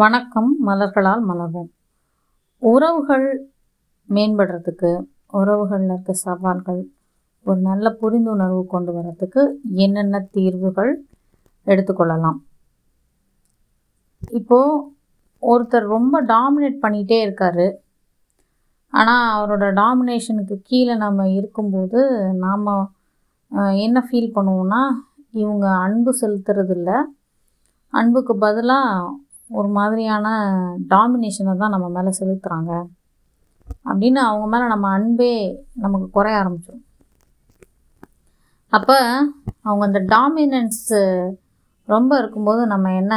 வணக்கம் மலர்களால் மலர்வோம். உறவுகள் மேம்படுறதுக்கு உறவுகளில் இருக்க சவால்கள் ஒரு நல்ல புரிந்துணர்வு கொண்டு வர்றதுக்கு என்னென்ன தீர்வுகள் எடுத்துக்கொள்ளலாம் இப்போது ஒருத்தர் ரொம்ப டாமினேட் பண்ணிகிட்டே இருக்காரு. ஆனால் அவரோட டாமினேஷனுக்கு கீழே நம்ம இருக்கும்போது நாம் என்ன ஃபீல் பண்ணுவோம்னா இவங்க அன்பு செலுத்துறதில்ல. அன்புக்கு பதிலாக ஒரு மாதிரியான டாமினேஷனை தான் நம்ம மேலே செலுத்துகிறாங்க அப்படின்னு அவங்க மேலே நம்ம அன்பே நமக்கு குறைய ஆரம்பிச்சிடும் அப்போ அவங்க அந்த டாமினன்ஸு ரொம்ப இருக்கும்போது நம்ம என்ன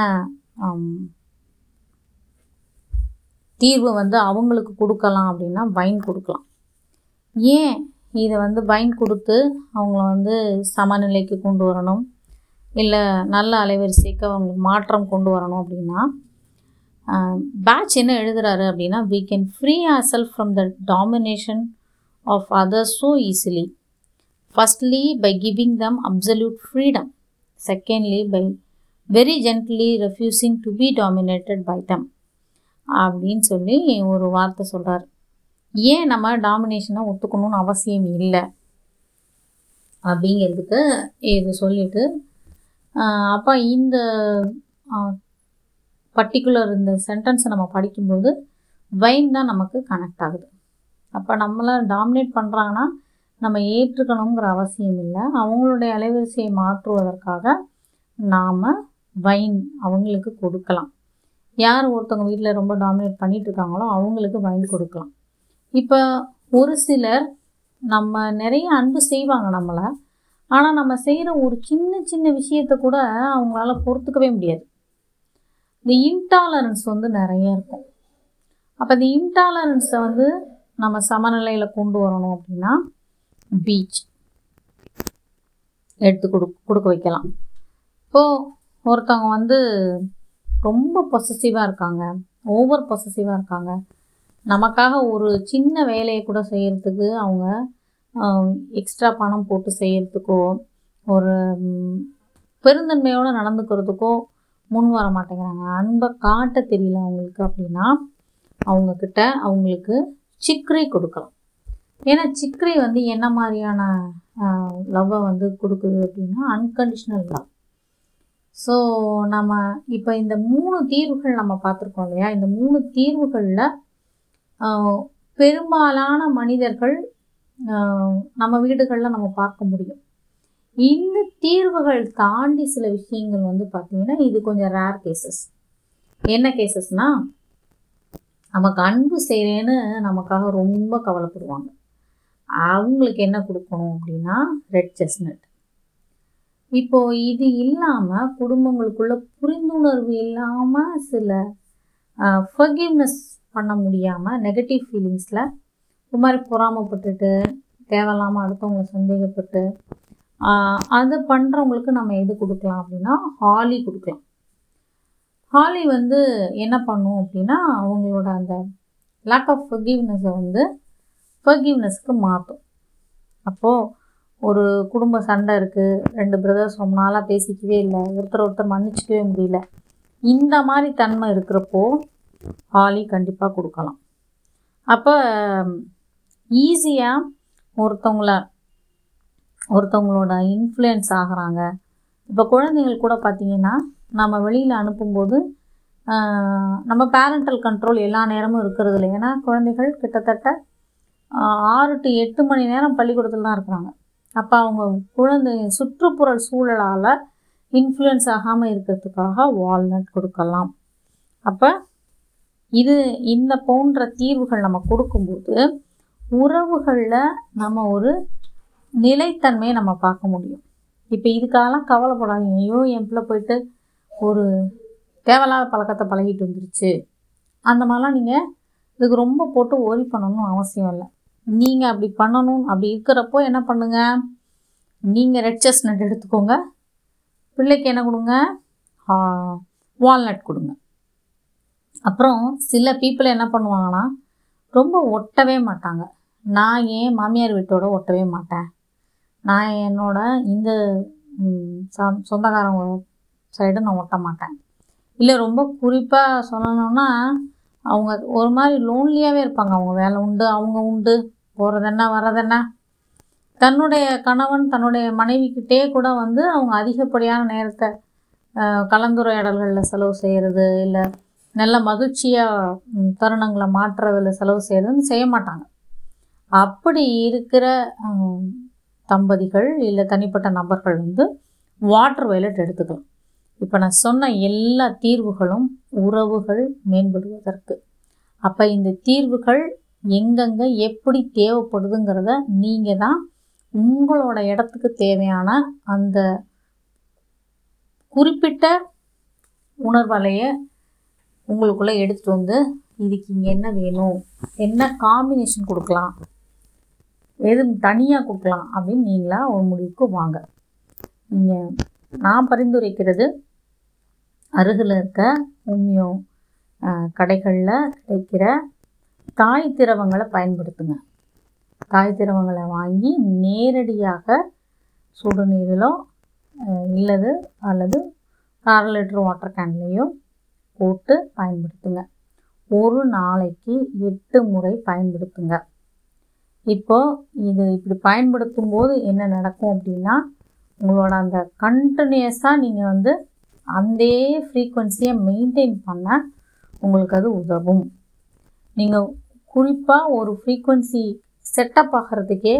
தீர்வு வந்து அவங்களுக்கு கொடுக்கலாம் அப்படின்னா வைன் கொடுக்கலாம். ஏன் இதை வந்து வைன் கொடுத்து அவங்கள வந்து சமநிலைக்கு கொண்டு வரணும்? இல்லை நல்ல அலைவரிசைக்கு அவங்களுக்கு மாற்றம் கொண்டு வரணும் அப்படின்னா பேட்ச் என்ன எழுதுகிறாரு அப்படின்னா we can free our self from the domination of others so easily firstly by giving them absolute freedom secondly by very gently refusing to be dominated by them அப்படின்னு சொல்லி ஒரு வார்த்தை சொல்கிறார் ஏன் நம்ம டாமினேஷனை ஒத்துக்கணும்னு அவசியம் இல்லை அப்படிங்கிறதுக்கு இது சொல்லிவிட்டு அப்போ இந்த பர்டிகுலர் இந்த சென்டென்ஸை நம்ம படிக்கும்போது வைன் தான் நமக்கு கனெக்ட் ஆகுது. அப்போ நம்மளை டாமினேட் பண்ணுறாங்கன்னா நம்ம ஏற்றுக்கணுங்கிற அவசியம் இல்லை. அவங்களுடைய அலைவரிசையை மாற்றுவதற்காக நாம் வைன் அவங்களுக்கு கொடுக்கலாம். யார் ஒருத்தவங்க வீட்டில் ரொம்ப டாமினேட் பண்ணிட்டு இருக்காங்களோ அவங்களுக்கு வைன் கொடுக்கலாம். இப்போ ஒரு சிலர் நம்ம நிறைய அன்பு செய்வாங்க நம்மளை. ஆனால் நம்ம செய்கிற ஒரு சின்ன சின்ன விஷயத்த கூட அவங்களால பொறுத்துக்கவே முடியாது. இந்த இன்டாலரன்ஸ் வந்து நிறைய இருக்கும். அப்போ இந்த இன்டாலரன்ஸை வந்து நம்ம சமநிலையில் கொண்டு வரணும் அப்படின்னா பீச் எடுத்து கொடு கொடுக்க வைக்கலாம். இப்போது ஒருத்தவங்க வந்து ரொம்ப பொசசிவாக இருக்காங்க ஓவர் பொசசிவாக இருக்காங்க. நமக்காக ஒரு சின்ன வேலையை கூட செய்கிறதுக்கு அவங்க எக்ஸ்ட்ரா பணம் போட்டு செய்கிறதுக்கோ ஒரு பெருந்தன்மையோடு நடந்துக்கிறதுக்கோ முன் வர மாட்டேங்கிறாங்க. அன்பை காட்ட தெரியல அவங்களுக்கு அப்படின்னா அவங்கக்கிட்ட அவங்களுக்கு சிக்கரை கொடுக்கலாம். ஏன்னா சிக்கரை வந்து என்ன மாதிரியான லவ்வை வந்து கொடுக்குது அப்படின்னா அன்கண்டிஷ்னல் லவ் ஸோ நம்ம இப்போ இந்த மூணு தீர்வுகள் நம்ம பார்த்துருக்கோம் இல்லையா? இந்த மூணு தீர்வுகளில் பெரும்பாலான மனிதர்கள் நம்ம வீடுகளில் நம்ம பார்க்க முடியும். இந்த தீர்வுகள் தாண்டி சில விஷயங்கள் வந்து பார்த்திங்கன்னா இது கொஞ்சம் ரேர் கேசஸ் என்ன கேசஸ்னால் நமக்கு அன்பு செய்கிறேன்னு நமக்காக ரொம்ப கவலைப்படுவாங்க. அவங்களுக்கு என்ன கொடுக்கணும் அப்படின்னா ரெட் செஸ்னட் இப்போது இது இல்லாமல் குடும்பங்களுக்குள்ள புரிந்துணர்வு இல்லாமல் சில ஃபர்கிவ்னஸ் பண்ண முடியாமல் நெகட்டிவ் ஃபீலிங்ஸில் இது மாதிரி பொறாமப்பட்டுட்டு தேவையில்லாமல் அடுத்தவங்களை சந்தேகப்பட்டு அது பண்ணுறவங்களுக்கு நம்ம எது கொடுக்கலாம் அப்படின்னா ஹாலி கொடுக்கலாம். ஹாலி வந்து என்ன பண்ணும் அப்படின்னா அவங்களோட அந்த லேக் ஆஃப் ஃபர்கிவ்னஸை வந்து ஃபர்கிவ்னஸ்க்கு மாற்றும் அப்போது ஒரு குடும்ப சண்டை இருக்குது ரெண்டு பிரதர்ஸ் ரொம்ப நாளாக பேசிக்கவே இல்லை ஒருத்தர் ஒருத்தர் மன்னிச்சிக்கவே முடியல. இந்த மாதிரி தன்மை இருக்கிறப்போ ஹாலி கண்டிப்பாக கொடுக்கலாம். அப்போ ஈஸியாக ஒருத்தவங்கள ஒருத்தவங்களோட இன்ஃப்ளூயன்ஸ் ஆகிறாங்க. இப்போ குழந்தைகள் கூட பார்த்திங்கன்னா நம்ம வெளியில் அனுப்பும்போது நம்ம பேரண்டல் கண்ட்ரோல் எல்லா நேரமும் இருக்கிறது இல்லை ஏன்னா குழந்தைகள் கிட்டத்தட்ட ஆறு டு எட்டு மணி நேரம் பள்ளிக்கூடத்தில் தான் இருக்கிறாங்க. அப்போ அவங்க குழந்தை சுற்றுப்புற சூழலால் இன்ஃப்ளூயன்ஸ் ஆகாமல் இருக்கிறதுக்காக வால்நட் கொடுக்கலாம். அப்போ இது இந்த போன்ற தீர்வுகள் நம்ம கொடுக்கும்போது உறவுகளில் நம்ம ஒரு நிலைத்தன்மையை நம்ம பார்க்க முடியும். இப்போ இதுக்காகலாம் கவலைப்படாதீங்க. ஐயோ என் பிள்ளை போயிட்டு ஒரு தேவையில்லாத பழக்கத்தை பழகிட்டு வந்துருச்சு. அந்த மாதிரிலாம் நீங்கள் இதுக்கு ரொம்ப போட்டு ஓரி பண்ணணும்னு அவசியம் இல்லை. நீங்கள் அப்படி பண்ணணும். அப்படி இருக்கிறப்போ என்ன பண்ணுங்கள் நீங்கள் ரெட் செஸ்னட் எடுத்துக்கோங்க. பிள்ளைக்கு என்ன கொடுங்க? வால்நட் கொடுங்க. அப்புறம் சில பீப்புள் என்ன பண்ணுவாங்கன்னா ரொம்ப ஒட்டவே மாட்டாங்க. நான் ஏன் மாமியார் வீட்டோட ஒட்டவே மாட்டேன்? நான் என்னோட இந்த சொந்தக்காரங்க சைடு நான் ஒட்ட மாட்டேன். இல்லை ரொம்ப குறிப்பாக சொல்லணும்னா அவங்க ஒரு மாதிரி லோன்லியாகவே இருப்பாங்க. அவங்க வேலை உண்டு அவங்க உண்டு போகிறதென்ன வரதென்ன தன்னுடைய கணவன் தன்னுடைய மனைவிக்கிட்டே கூட வந்து அவங்க அதிகப்படியான நேரத்தை கலந்துரையாடல்களில் செலவு செய்கிறது இல்லை நல்ல மகிழ்ச்சியாக தருணங்களை மாற்றுறதில் செலவு செய்கிறதுன்னு செய்ய மாட்டாங்க. அப்படி இருக்கிற தம்பதிகள் இல்லை தனிப்பட்ட நபர்கள் வந்து வாட்டர் வயலட் எடுத்துக்கலாம். இப்போ நான் சொன்ன எல்லா தீர்வுகளும் உறவுகள் மேம்படுவதற்கு. அப்போ இந்த தீர்வுகள் எங்கெங்கே எப்படி தேவைப்படுதுங்கிறத நீங்கள் தான் உங்களோட இடத்துக்கு தேவையான அந்த குறிப்பிட்ட உணர்வலையை உங்களுக்குள்ளே எடுத்துகிட்டு வந்து இதுக்கு இங்கே என்ன வேணும்? என்ன காம்பினேஷன் கொடுக்கலாம்? எது தனியாக கொடுக்கலாம் அப்படின்னு நீங்களாக ஒரு முடிவுக்கு வாங்க. நீங்கள் நான் பரிந்துரைக்கிறது அருகில் இருக்க ஹோமியோ கடைகளில் கிடைக்கிற தாய் திரவங்களை பயன்படுத்துங்க. தாய் திரவங்களை வாங்கி நேரடியாக சுடுநீரிலோ இல்லது அல்லது அரை லிட்டர் வாட்டர் கேன்லேயோ போட்டு பயன்படுத்துங்க. ஒரு நாளைக்கு எட்டு முறை பயன்படுத்துங்க. இப்போது இது இப்படி பயன்படுத்தும் போது என்ன நடக்கும் அப்படின்னா உங்களோட அந்த கண்டினியூஸாக நீங்கள் வந்து அந்த ஃப்ரீக்குவன்சியை மெயின்டைன் பண்ண உங்களுக்கு அது உதவும். நீங்கள் குறிப்பாக ஒரு ஃப்ரீக்குவன்சி செட்டப் ஆகிறதுக்கே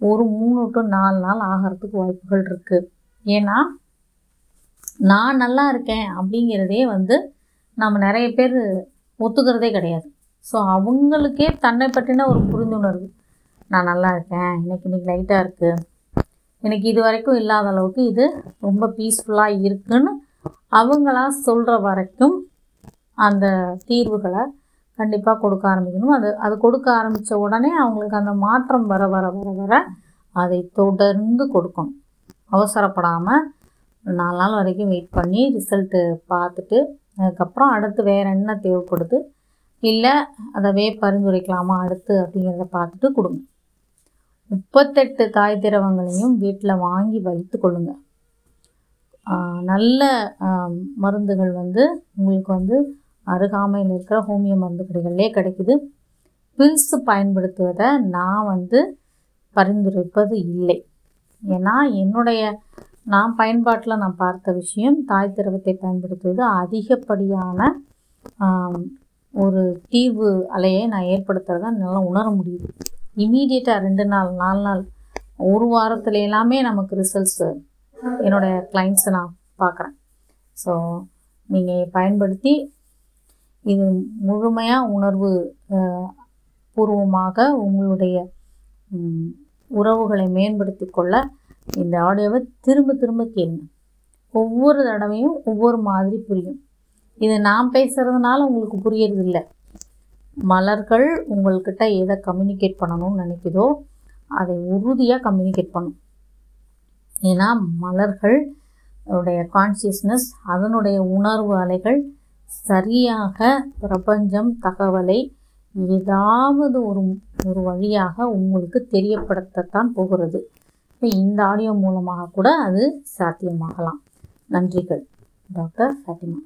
ஒரு மூணு டு நாலு நாள் ஆகிறதுக்கு வாய்ப்புகள் இருக்குது ஏன்னா நான் நல்லா இருக்கேன் அப்படிங்கிறதே வந்து நம்ம நிறைய பேர் ஒத்துக்கிறதே கிடையாது. ஸோ அவங்களுக்கே தன்னை பற்றின ஒரு புரிந்துணர்வு. நான் நல்லா இருக்கேன். எனக்கு இன்றைக்கி லைட்டாக இருக்குது எனக்கு இது வரைக்கும் இல்லாத அளவுக்கு இது ரொம்ப பீஸ்ஃபுல்லாக இருக்குன்னு அவங்களா சொல்கிற வரைக்கும் அந்த தீர்வுகளை கண்டிப்பாக கொடுக்க ஆரம்பிக்கணும். அது அது கொடுக்க ஆரம்பித்த உடனே அவங்களுக்கு அந்த மாற்றம் வர வர வர வர அதை தொடர்ந்து கொடுக்கணும். அவசரப்படாமல் நாலு நாள் வரைக்கும் வெயிட் பண்ணி ரிசல்ட்டு பார்த்துட்டு அதுக்கப்புறம் அடுத்து வேறு என்ன தேவைப்படுது இல்லை அதவே பரிந்துரைக்கலாமா அடுத்து அப்படிங்கிறத பார்த்துட்டு கொடுங்க. முப்பத்தெட்டு தாய் திரவங்களையும் வீட்டில் வாங்கி வைத்து கொள்ளுங்க. நல்ல மருந்துகள் வந்து உங்களுக்கு வந்து அருகாமையில் இருக்கிற ஹோமியோ மருந்து கடைகள்லே கிடைக்குது. பில்ஸ் பயன்படுத்துவதை நான் வந்து பரிந்துரைப்பது இல்லை. ஏன்னா என்னுடைய நான் பயன்பாட்டில் நான் பார்த்த விஷயம் தாய் திரவத்தை பயன்படுத்துவது அதிகப்படியான ஒரு தீர்வு அலையை நான் ஏற்படுத்துகிறத நல்லா உணர முடியுது. இமீடியட்டாக ரெண்டு நாள் நாலு நாள் ஒரு வாரத்தில் எல்லாமே நமக்கு ரிசல்ட்ஸு என்னோடய கிளைண்ட்ஸை நான் பார்க்குறேன் ஸோ நீங்கள் பயன்படுத்தி இது முழுமையாக உணர்வு பூர்வமாக உங்களுடைய உறவுகளை மேம்படுத்தி கொள்ள இந்த ஆடியோவை திரும்ப திரும்ப கேளுங்க. ஒவ்வொரு தடவையும் ஒவ்வொரு மாதிரி புரியும். இது நான் பேசுகிறதுனால உங்களுக்கு புரியறதில்லை. மலர்கள் உங்கள்கிட்ட எதை கம்யூனிகேட் பண்ணணும்னு நினைக்குதோ அதை உறுதியாக கம்யூனிகேட் பண்ணும். ஏன்னா மலர்கள் உடைய கான்சியஸ்னஸ் அதனுடைய உணர்வு அலைகள் சரியாக பிரபஞ்சம் தகவலை ஏதாவது ஒரு ஒரு வழியாக உங்களுக்கு தெரியப்படுத்தத்தான் போகிறது. இப்போ இந்த ஆடியோ மூலமாக கூட அது சாத்தியமாகலாம். நன்றிகள். டாக்டர் ஃபாத்திமா.